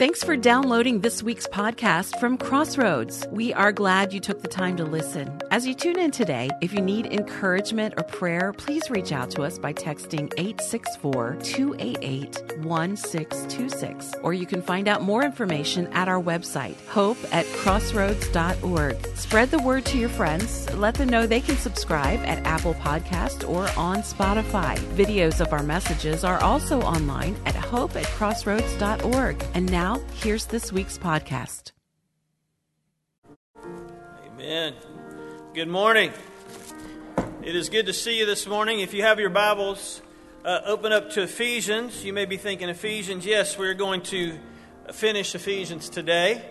Thanks for downloading this week's podcast from Crossroads. We are glad you took the time to listen. As you tune in today, if you need encouragement or prayer, please reach out to us by texting 864 288 1626. Or you can find out more information at our website, hope at crossroads.org. Spread the word to your friends. Let them know they can subscribe at Apple Podcast or on Spotify. Videos of our messages are also online at hope at crossroads.org. And now, here's this week's podcast. Amen. Good morning. It is good to see you this morning. If you have your Bibles, uh, open up to Ephesians. You may be thinking, Ephesians, yes, we're going to finish Ephesians today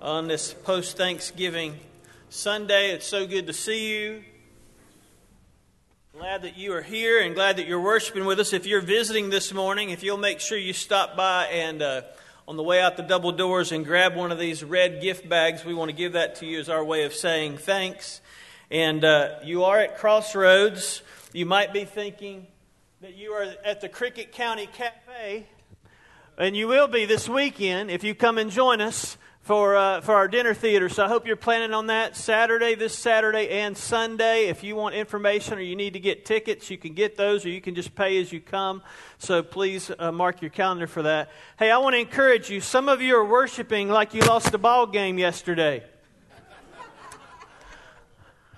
on this post Thanksgiving Sunday. It's so good to see you. Glad that you are here and glad that you're worshiping with us. If you're visiting this morning, if you'll make sure you stop by and uh, on the way out the double doors and grab one of these red gift bags. We want to give that to you as our way of saying thanks. And uh, you are at Crossroads. You might be thinking that you are at the Cricket County Cafe, and you will be this weekend if you come and join us for, uh, for our dinner theater. So I hope you're planning on that Saturday, this Saturday, and Sunday. If you want information or you need to get tickets, you can get those or you can just pay as you come. So please uh, mark your calendar for that. Hey, I want to encourage you. Some of you are worshiping like you lost a ball game yesterday.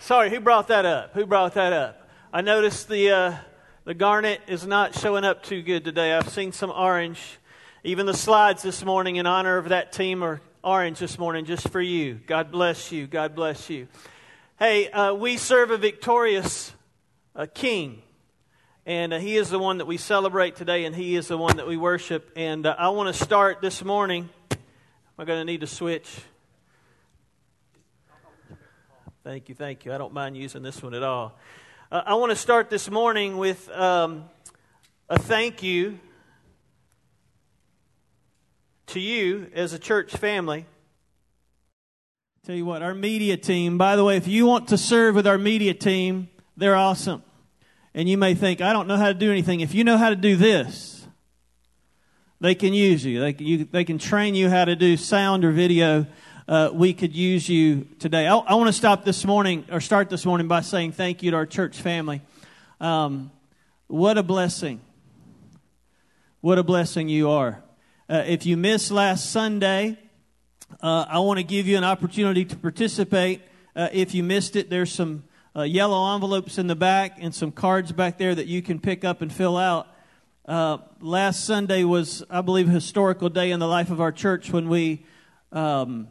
Sorry, who brought that up? Who brought that up? I noticed the, uh, the garnet is not showing up too good today. I've seen some orange. Even the slides this morning in honor of that team are orange this morning just for you. God bless you. God bless you. Hey, uh, we serve a victorious uh, king. And uh, he is the one that we celebrate today, and he is the one that we worship. And uh, I want to start this morning. I'm going to need to switch. Thank you, thank you. I don't mind using this one at all. Uh, I want to start this morning with um, a thank you to you as a church family. Tell you what, our media team, by the way, if you want to serve with our media team, they're awesome. And you may think, I don't know how to do anything. If you know how to do this, they can use you. They can, you, they can train you how to do sound or video. Uh, we could use you today. I, I want to stop this morning, or start this morning by saying thank you to our church family. Um, what a blessing. What a blessing you are. Uh, if you missed last Sunday, uh, I want to give you an opportunity to participate. Uh, if you missed it, there's some uh, yellow envelopes in the back and some cards back there that you can pick up and fill out. Uh, last Sunday was, I believe, a historical day in the life of our church when we um,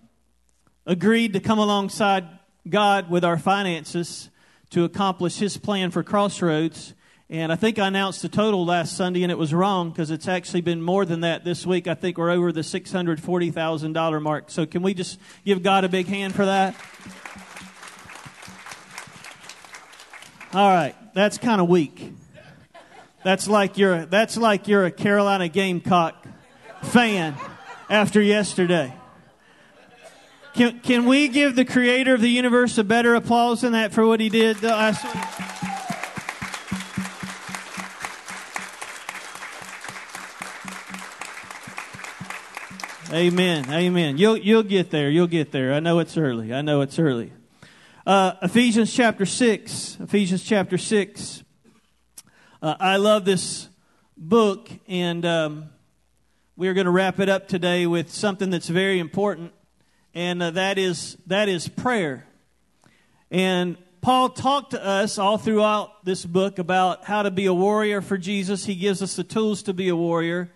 agreed to come alongside God with our finances to accomplish His plan for Crossroads. And I think I announced the total last Sunday, and it was wrong because it's actually been more than that this week. I think we're over the $640,000 mark. So, can we just give God a big hand for that? All right, that's kind of weak. That's like you're that's like you're a Carolina Gamecock fan after yesterday. Can, can we give the creator of the universe a better applause than that for what he did last week? Amen. Amen. You'll, you'll get there. You'll get there. I know it's early. I know it's early. Uh, Ephesians chapter 6. Ephesians chapter 6. Uh, I love this book, and um, we're going to wrap it up today with something that's very important, and uh, that is that is prayer. And Paul talked to us all throughout this book about how to be a warrior for Jesus. He gives us the tools to be a warrior.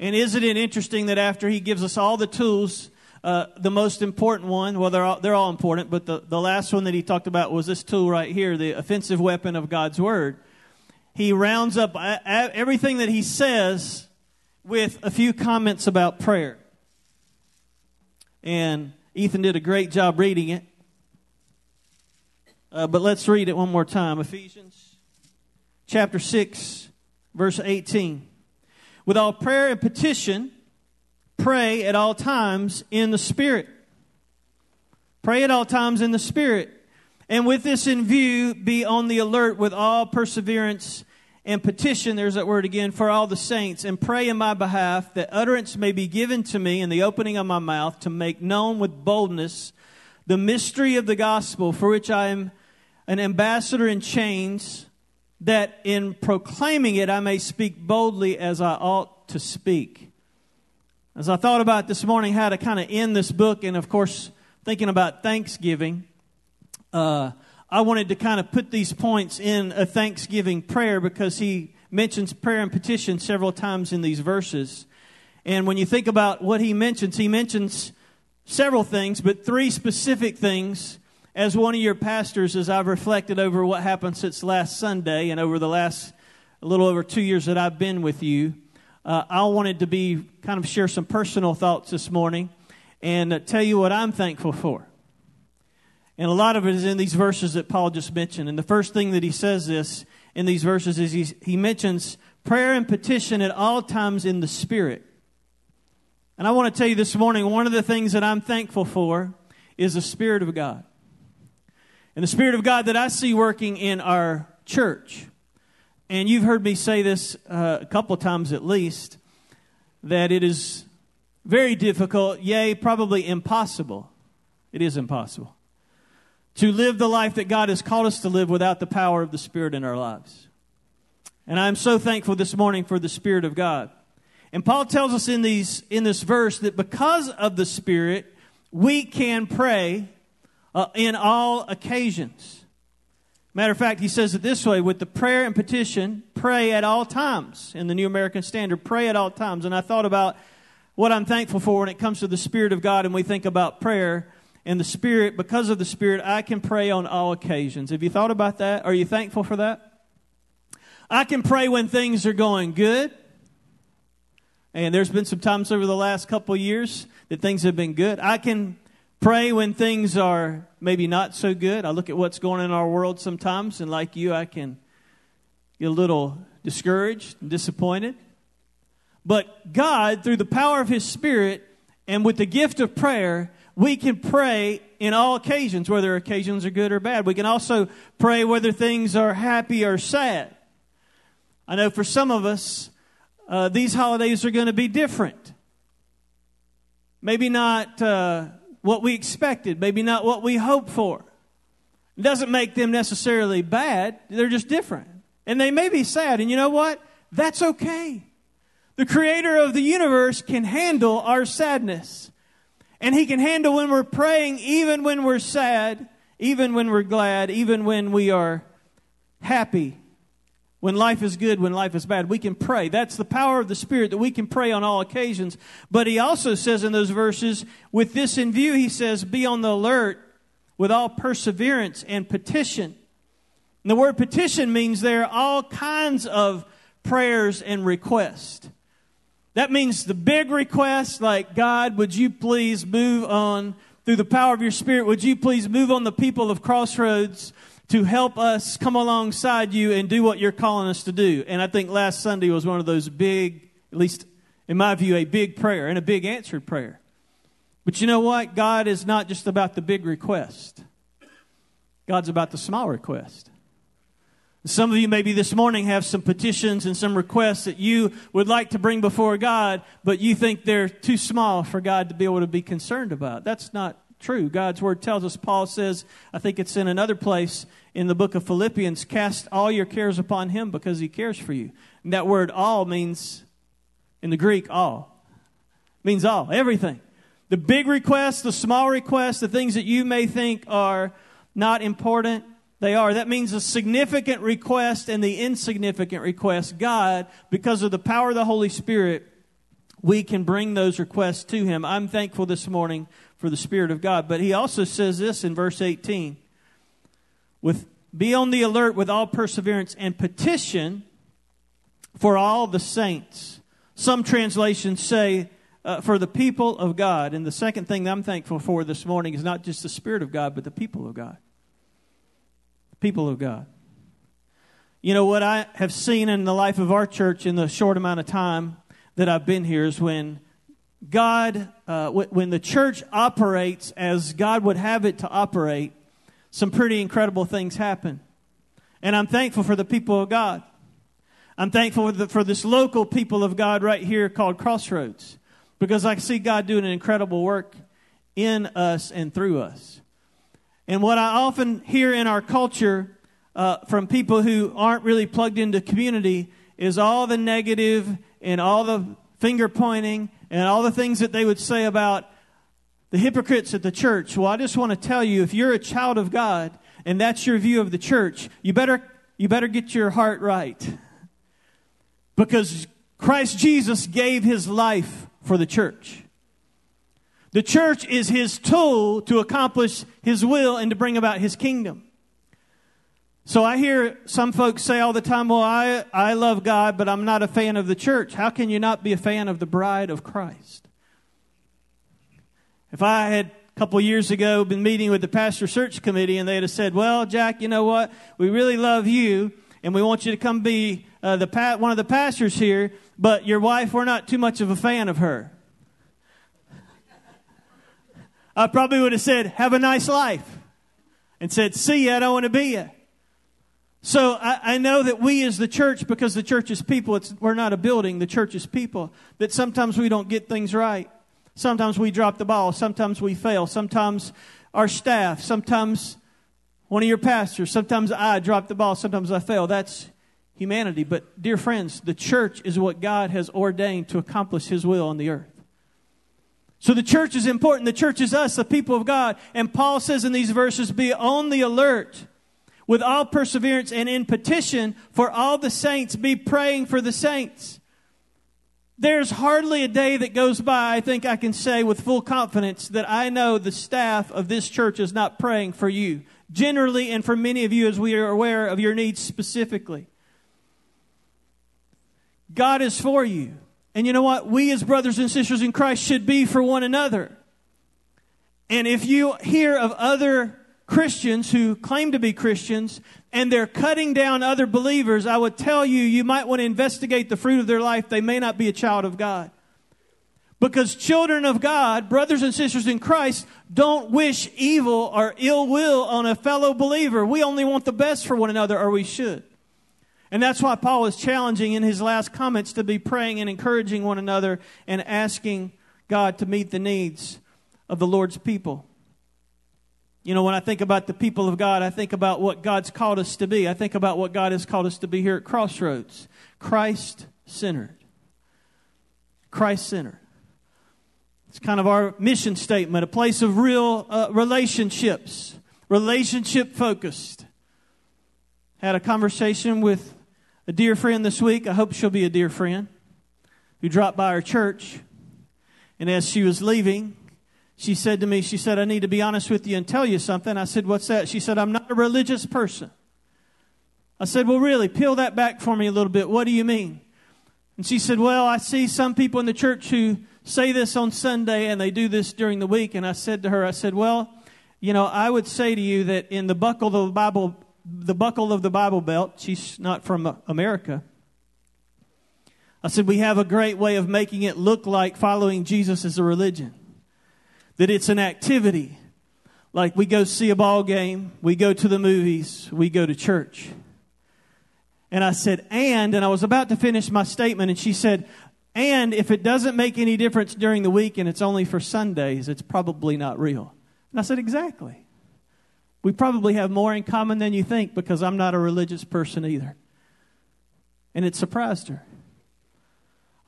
And isn't it interesting that after he gives us all the tools, uh, the most important one, well, they're all, they're all important, but the, the last one that he talked about was this tool right here, the offensive weapon of God's Word. He rounds up everything that he says with a few comments about prayer. And Ethan did a great job reading it. Uh, but let's read it one more time Ephesians chapter 6, verse 18. With all prayer and petition, pray at all times in the Spirit. Pray at all times in the Spirit. And with this in view, be on the alert with all perseverance and petition, there's that word again, for all the saints, and pray in my behalf that utterance may be given to me in the opening of my mouth to make known with boldness the mystery of the gospel, for which I am an ambassador in chains, that in proclaiming it I may speak boldly as I ought to speak. As I thought about this morning how to kind of end this book, and of course, thinking about Thanksgiving, uh, I wanted to kind of put these points in a Thanksgiving prayer because he mentions prayer and petition several times in these verses. And when you think about what he mentions, he mentions several things, but three specific things as one of your pastors as I've reflected over what happened since last Sunday and over the last a little over two years that I've been with you. Uh, I wanted to be kind of share some personal thoughts this morning and uh, tell you what I'm thankful for. And a lot of it is in these verses that Paul just mentioned. And the first thing that he says this in these verses is he, he mentions prayer and petition at all times in the Spirit. And I want to tell you this morning, one of the things that I'm thankful for is the Spirit of God. And the Spirit of God that I see working in our church. And you've heard me say this uh, a couple times at least, that it is very difficult, yea, probably impossible. It is impossible to live the life that God has called us to live without the power of the Spirit in our lives. And I'm so thankful this morning for the Spirit of God. And Paul tells us in, these, in this verse that because of the Spirit, we can pray uh, in all occasions. Matter of fact, he says it this way with the prayer and petition, pray at all times. In the New American Standard, pray at all times. And I thought about what I'm thankful for when it comes to the Spirit of God and we think about prayer and the Spirit, because of the Spirit, I can pray on all occasions. Have you thought about that? Are you thankful for that? I can pray when things are going good. And there's been some times over the last couple years that things have been good. I can pray when things are maybe not so good. I look at what's going on in our world sometimes, and like you, I can get a little discouraged and disappointed. But God, through the power of His Spirit and with the gift of prayer, we can pray in all occasions, whether occasions are good or bad. We can also pray whether things are happy or sad. I know for some of us, uh, these holidays are going to be different. Maybe not uh, what we expected, maybe not what we hoped for. It doesn't make them necessarily bad, they're just different. And they may be sad, and you know what? That's okay. The creator of the universe can handle our sadness. And He can handle when we're praying, even when we're sad, even when we're glad, even when we are happy. When life is good, when life is bad, we can pray. That's the power of the Spirit that we can pray on all occasions. But he also says in those verses, with this in view, he says, be on the alert with all perseverance and petition. And the word petition means there are all kinds of prayers and requests. That means the big requests like, God, would you please move on through the power of your Spirit? Would you please move on the people of Crossroads to help us come alongside you and do what you're calling us to do? And I think last Sunday was one of those big, at least in my view, a big prayer and a big answered prayer. But you know what? God is not just about the big request. God's about the small request. Some of you maybe this morning have some petitions and some requests that you would like to bring before God, but you think they're too small for God to be able to be concerned about. That's not true. God's word tells us, Paul says, I think it's in another place in the book of Philippians, cast all your cares upon him because he cares for you. And that word all means, in the Greek, all. means all, everything. The big requests, the small requests, the things that you may think are not important, they are. That means the significant request and the insignificant request. God, because of the power of the Holy Spirit, we can bring those requests to Him. I'm thankful this morning for the Spirit of God. But He also says this in verse 18 with, Be on the alert with all perseverance and petition for all the saints. Some translations say, uh, for the people of God. And the second thing I'm thankful for this morning is not just the Spirit of God, but the people of God people of God. You know, what I have seen in the life of our church in the short amount of time that I've been here is when God, uh, when the church operates as God would have it to operate, some pretty incredible things happen. And I'm thankful for the people of God. I'm thankful for, the, for this local people of God right here called Crossroads because I see God doing an incredible work in us and through us. And what I often hear in our culture uh, from people who aren't really plugged into community is all the negative and all the finger pointing and all the things that they would say about the hypocrites at the church. Well, I just want to tell you if you're a child of God and that's your view of the church, you better, you better get your heart right. Because Christ Jesus gave his life for the church. The church is his tool to accomplish his will and to bring about his kingdom. So I hear some folks say all the time, well, I, I love God, but I'm not a fan of the church. How can you not be a fan of the bride of Christ? If I had a couple years ago been meeting with the pastor search committee and they'd have said, well, Jack, you know what? We really love you and we want you to come be uh, the pa- one of the pastors here, but your wife, we're not too much of a fan of her. I probably would have said, have a nice life and said, see ya, I don't want to be ya. So I, I, know that we as the church, because the church is people, we're not a building, the church is people, that sometimes we don't get things right. Sometimes we drop the ball. Sometimes we fail. Sometimes our staff, sometimes one of your pastors, sometimes I drop the ball. Sometimes I fail. That's humanity. But dear friends, the church is what God has ordained to accomplish His will on the earth. So the church is important. The church is us, the people of God. And Paul says in these verses, be on the alert with all perseverance and in petition for all the saints, be praying for the saints. There's hardly a day that goes by, I think I can say with full confidence, that I know the staff of this church is not praying for you. Generally, and for many of you, as we are aware of your needs specifically. God is for you. And you know what? We as brothers and sisters in Christ should be for one another. And if you hear of other Christians who claim to be Christians and they're cutting down other believers, I would tell you, you might want to investigate the fruit of their life. They may not be a child of God. Because children of God, brothers and sisters in Christ, don't wish evil or ill will on a fellow believer. We only want the best for one another, or we should. And that's why Paul is challenging in his last comments to be praying and encouraging one another and asking God to meet the needs of the Lord's people. You know, when I think about the people of God, I think about what God's called us to be. I think about what God has called us to be here at Crossroads Christ centered. Christ centered. It's kind of our mission statement a place of real uh, relationships, relationship focused. Had a conversation with a dear friend this week. I hope she'll be a dear friend who dropped by our church. And as she was leaving, she said to me, she said, I need to be honest with you and tell you something. I said, What's that? She said, I'm not a religious person. I said, Well, really, peel that back for me a little bit. What do you mean? And she said, Well, I see some people in the church who say this on Sunday and they do this during the week. And I said to her, I said, Well, you know, I would say to you that in the buckle of the Bible, the buckle of the Bible belt, she's not from America. I said, we have a great way of making it look like following Jesus is a religion that it's an activity. Like we go see a ball game, we go to the movies, we go to church. And I said, and, and I was about to finish my statement, and she said, and if it doesn't make any difference during the week and it's only for Sundays, it's probably not real. And I said, exactly. We probably have more in common than you think because I'm not a religious person either. And it surprised her.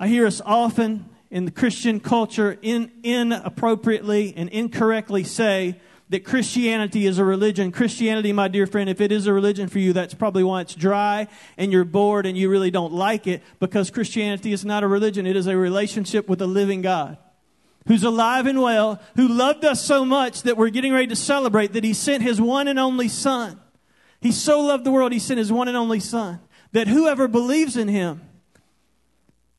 I hear us often in the Christian culture in, inappropriately and incorrectly say that Christianity is a religion. Christianity, my dear friend, if it is a religion for you, that's probably why it's dry and you're bored and you really don't like it because Christianity is not a religion. It is a relationship with a living God who's alive and well, who loved us so much that we're getting ready to celebrate that he sent his one and only son. He so loved the world, he sent his one and only son that whoever believes in him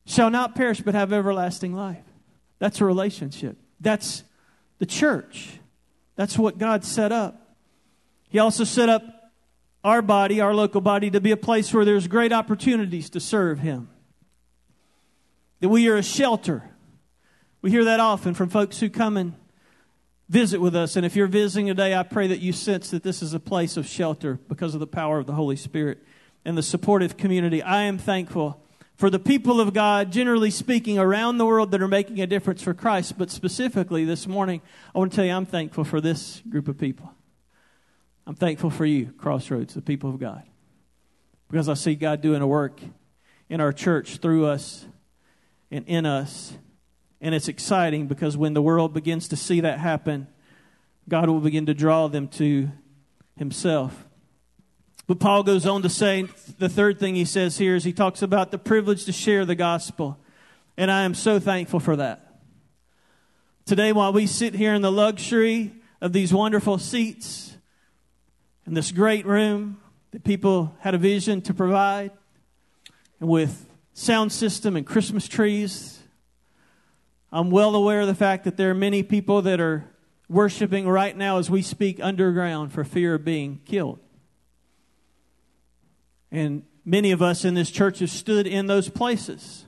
shall not perish but have everlasting life. That's a relationship. That's the church. That's what God set up. He also set up our body, our local body, to be a place where there's great opportunities to serve Him. That we are a shelter. We hear that often from folks who come and visit with us. And if you're visiting today, I pray that you sense that this is a place of shelter because of the power of the Holy Spirit and the supportive community. I am thankful for the people of God, generally speaking, around the world that are making a difference for Christ. But specifically this morning, I want to tell you I'm thankful for this group of people. I'm thankful for you, Crossroads, the people of God, because I see God doing a work in our church through us and in us. And it's exciting because when the world begins to see that happen, God will begin to draw them to Himself. But Paul goes on to say the third thing he says here is he talks about the privilege to share the gospel. And I am so thankful for that. Today, while we sit here in the luxury of these wonderful seats in this great room that people had a vision to provide, and with sound system and Christmas trees, I'm well aware of the fact that there are many people that are worshiping right now as we speak underground for fear of being killed. And many of us in this church have stood in those places.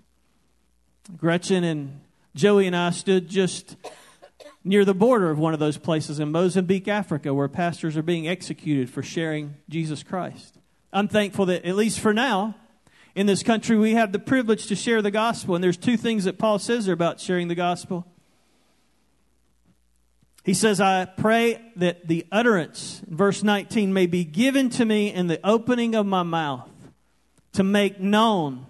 Gretchen and Joey and I stood just near the border of one of those places in Mozambique, Africa, where pastors are being executed for sharing Jesus Christ. I'm thankful that, at least for now, in this country, we have the privilege to share the gospel. And there's two things that Paul says there about sharing the gospel. He says, I pray that the utterance, verse 19, may be given to me in the opening of my mouth to make known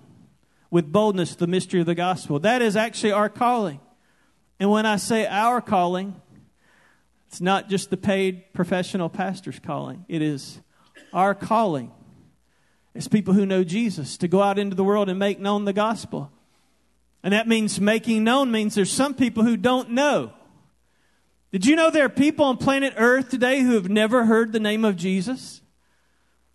with boldness the mystery of the gospel. That is actually our calling. And when I say our calling, it's not just the paid professional pastor's calling, it is our calling as people who know Jesus to go out into the world and make known the gospel. And that means making known means there's some people who don't know. Did you know there are people on planet Earth today who have never heard the name of Jesus?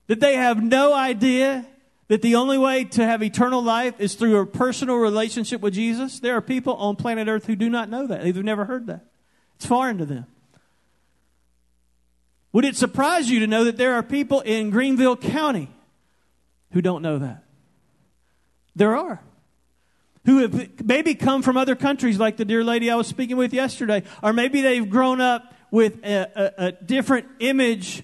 That they have no idea that the only way to have eternal life is through a personal relationship with Jesus? There are people on planet Earth who do not know that. They've never heard that. It's foreign to them. Would it surprise you to know that there are people in Greenville County who don't know that? There are who have maybe come from other countries, like the dear lady I was speaking with yesterday, or maybe they've grown up with a, a, a different image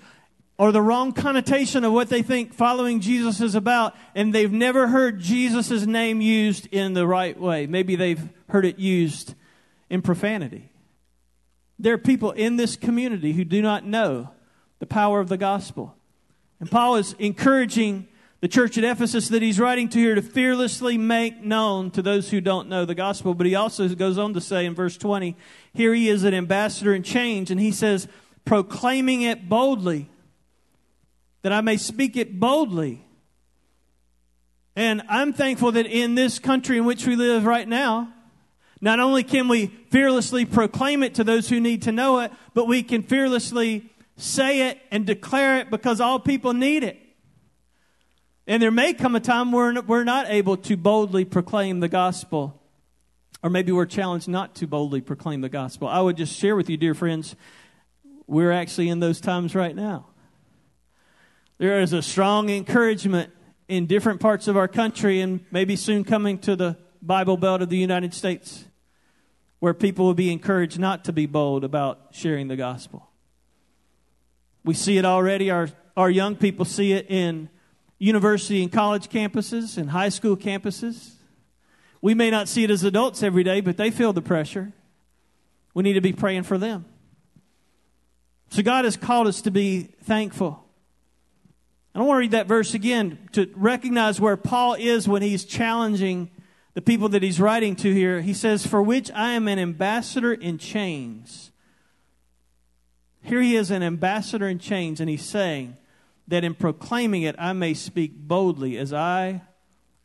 or the wrong connotation of what they think following Jesus is about, and they've never heard Jesus' name used in the right way. Maybe they've heard it used in profanity. There are people in this community who do not know the power of the gospel. And Paul is encouraging the church at Ephesus that he's writing to here to fearlessly make known to those who don't know the gospel. But he also goes on to say in verse 20, here he is an ambassador in change, and he says, proclaiming it boldly, that I may speak it boldly. And I'm thankful that in this country in which we live right now, not only can we fearlessly proclaim it to those who need to know it, but we can fearlessly say it and declare it because all people need it. And there may come a time where we're not able to boldly proclaim the gospel, or maybe we're challenged not to boldly proclaim the gospel. I would just share with you, dear friends, we're actually in those times right now. There is a strong encouragement in different parts of our country, and maybe soon coming to the Bible Belt of the United States, where people will be encouraged not to be bold about sharing the gospel. We see it already. Our, our young people see it in university and college campuses and high school campuses. We may not see it as adults every day, but they feel the pressure. We need to be praying for them. So God has called us to be thankful. I don't want to read that verse again to recognize where Paul is when he's challenging the people that he's writing to here. He says, For which I am an ambassador in chains. Here he is, an ambassador in chains, and he's saying, that in proclaiming it I may speak boldly as I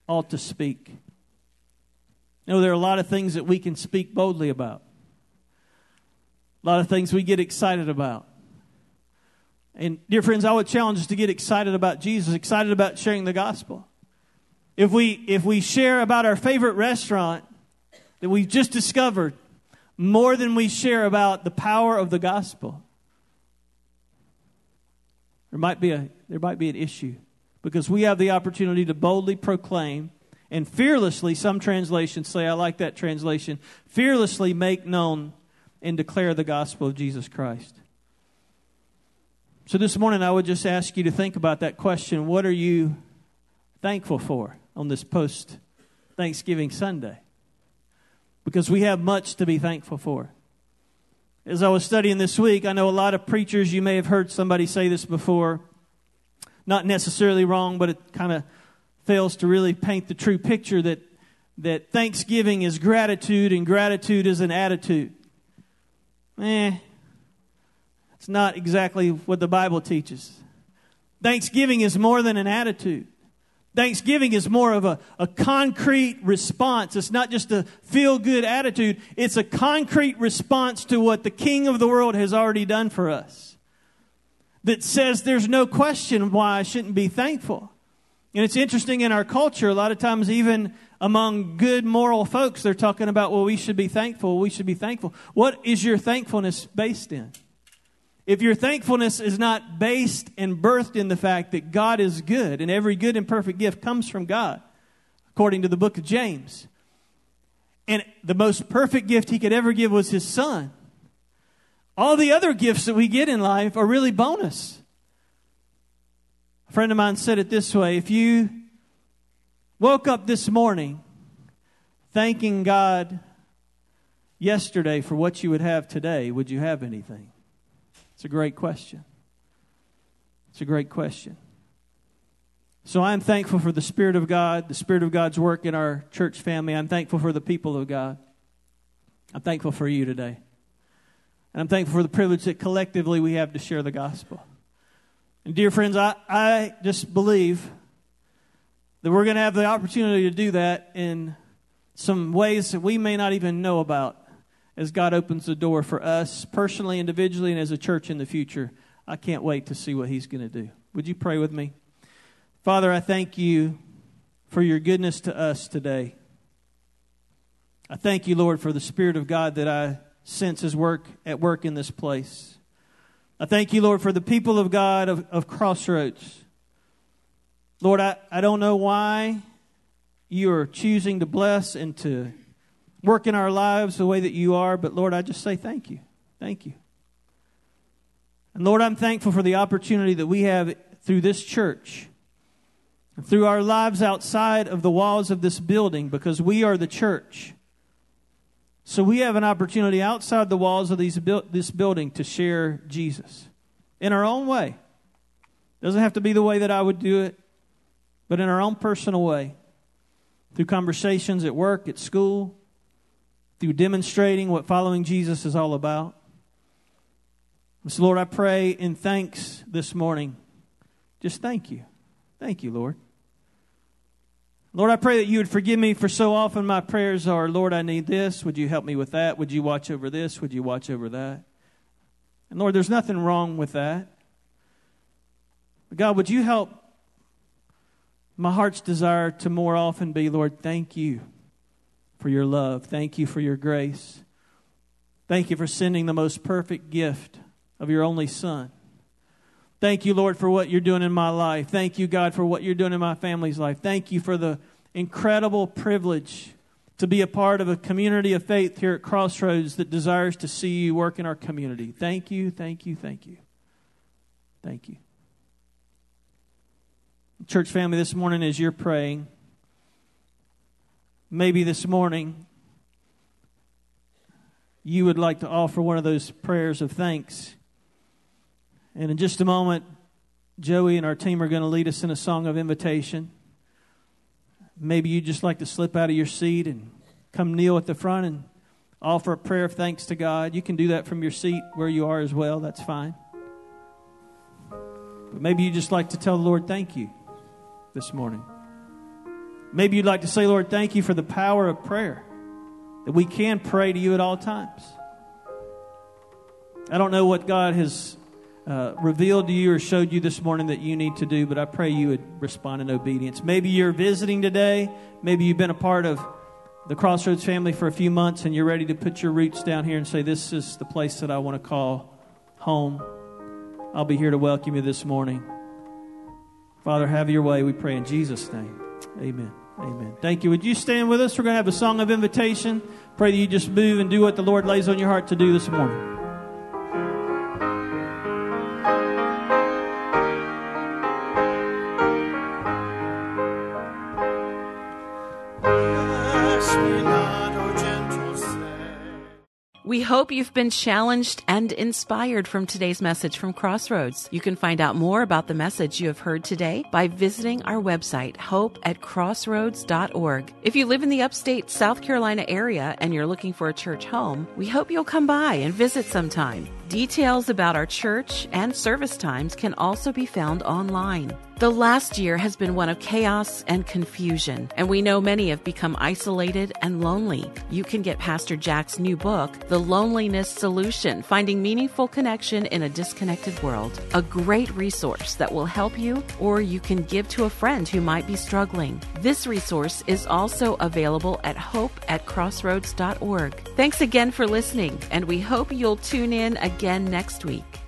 ought to speak. You know, there are a lot of things that we can speak boldly about, a lot of things we get excited about. And, dear friends, I would challenge us to get excited about Jesus, excited about sharing the gospel. If we, if we share about our favorite restaurant that we've just discovered more than we share about the power of the gospel, there might be a there might be an issue because we have the opportunity to boldly proclaim and fearlessly some translations say I like that translation fearlessly make known and declare the gospel of Jesus Christ. So this morning I would just ask you to think about that question what are you thankful for on this post Thanksgiving Sunday? Because we have much to be thankful for. As I was studying this week, I know a lot of preachers, you may have heard somebody say this before. Not necessarily wrong, but it kind of fails to really paint the true picture that, that thanksgiving is gratitude and gratitude is an attitude. Eh, it's not exactly what the Bible teaches. Thanksgiving is more than an attitude. Thanksgiving is more of a, a concrete response. It's not just a feel good attitude, it's a concrete response to what the King of the world has already done for us. That says there's no question why I shouldn't be thankful. And it's interesting in our culture, a lot of times, even among good moral folks, they're talking about, well, we should be thankful, we should be thankful. What is your thankfulness based in? If your thankfulness is not based and birthed in the fact that God is good and every good and perfect gift comes from God, according to the book of James, and the most perfect gift he could ever give was his son, all the other gifts that we get in life are really bonus. A friend of mine said it this way if you woke up this morning thanking God yesterday for what you would have today, would you have anything? It's a great question. It's a great question. So I'm thankful for the Spirit of God, the Spirit of God's work in our church family. I'm thankful for the people of God. I'm thankful for you today. And I'm thankful for the privilege that collectively we have to share the gospel. And dear friends, I, I just believe that we're going to have the opportunity to do that in some ways that we may not even know about as God opens the door for us personally, individually, and as a church in the future. I can't wait to see what He's going to do. Would you pray with me? Father, I thank you for your goodness to us today. I thank you, Lord, for the Spirit of God that I sense is work at work in this place. I thank you, Lord, for the people of God of, of Crossroads. Lord, I, I don't know why you are choosing to bless and to work in our lives the way that you are. But Lord, I just say thank you. Thank you. And Lord, I'm thankful for the opportunity that we have through this church, through our lives outside of the walls of this building, because we are the church. So we have an opportunity outside the walls of these, this building to share Jesus in our own way. Doesn't have to be the way that I would do it, but in our own personal way. Through conversations at work, at school, through demonstrating what following Jesus is all about. So, Lord, I pray in thanks this morning. Just thank you. Thank you, Lord. Lord, I pray that you would forgive me for so often my prayers are, Lord, I need this. Would you help me with that? Would you watch over this? Would you watch over that? And Lord, there's nothing wrong with that. But God, would you help my heart's desire to more often be, Lord, thank you for your love. Thank you for your grace. Thank you for sending the most perfect gift of your only Son. Thank you, Lord, for what you're doing in my life. Thank you, God, for what you're doing in my family's life. Thank you for the incredible privilege to be a part of a community of faith here at Crossroads that desires to see you work in our community. Thank you, thank you, thank you. Thank you. Church family, this morning as you're praying, maybe this morning you would like to offer one of those prayers of thanks. And in just a moment, Joey and our team are going to lead us in a song of invitation. Maybe you'd just like to slip out of your seat and come kneel at the front and offer a prayer of thanks to God. You can do that from your seat where you are as well. That's fine. But maybe you just like to tell the Lord thank you this morning. Maybe you'd like to say, Lord, thank you for the power of prayer, that we can pray to you at all times. I don't know what God has uh, revealed to you or showed you this morning that you need to do, but I pray you would respond in obedience. Maybe you're visiting today. Maybe you've been a part of the Crossroads family for a few months and you're ready to put your roots down here and say, This is the place that I want to call home. I'll be here to welcome you this morning. Father, have your way, we pray in Jesus' name. Amen. Amen. Thank you. Would you stand with us? We're going to have a song of invitation. Pray that you just move and do what the Lord lays on your heart to do this morning. Hope you've been challenged and inspired from today's message from Crossroads. You can find out more about the message you have heard today by visiting our website, hope at crossroads.org. If you live in the upstate South Carolina area and you're looking for a church home, we hope you'll come by and visit sometime. Details about our church and service times can also be found online. The last year has been one of chaos and confusion, and we know many have become isolated and lonely. You can get Pastor Jack's new book, The Loneliness Solution Finding Meaningful Connection in a Disconnected World, a great resource that will help you, or you can give to a friend who might be struggling. This resource is also available at hope at crossroads.org. Thanks again for listening, and we hope you'll tune in again next week.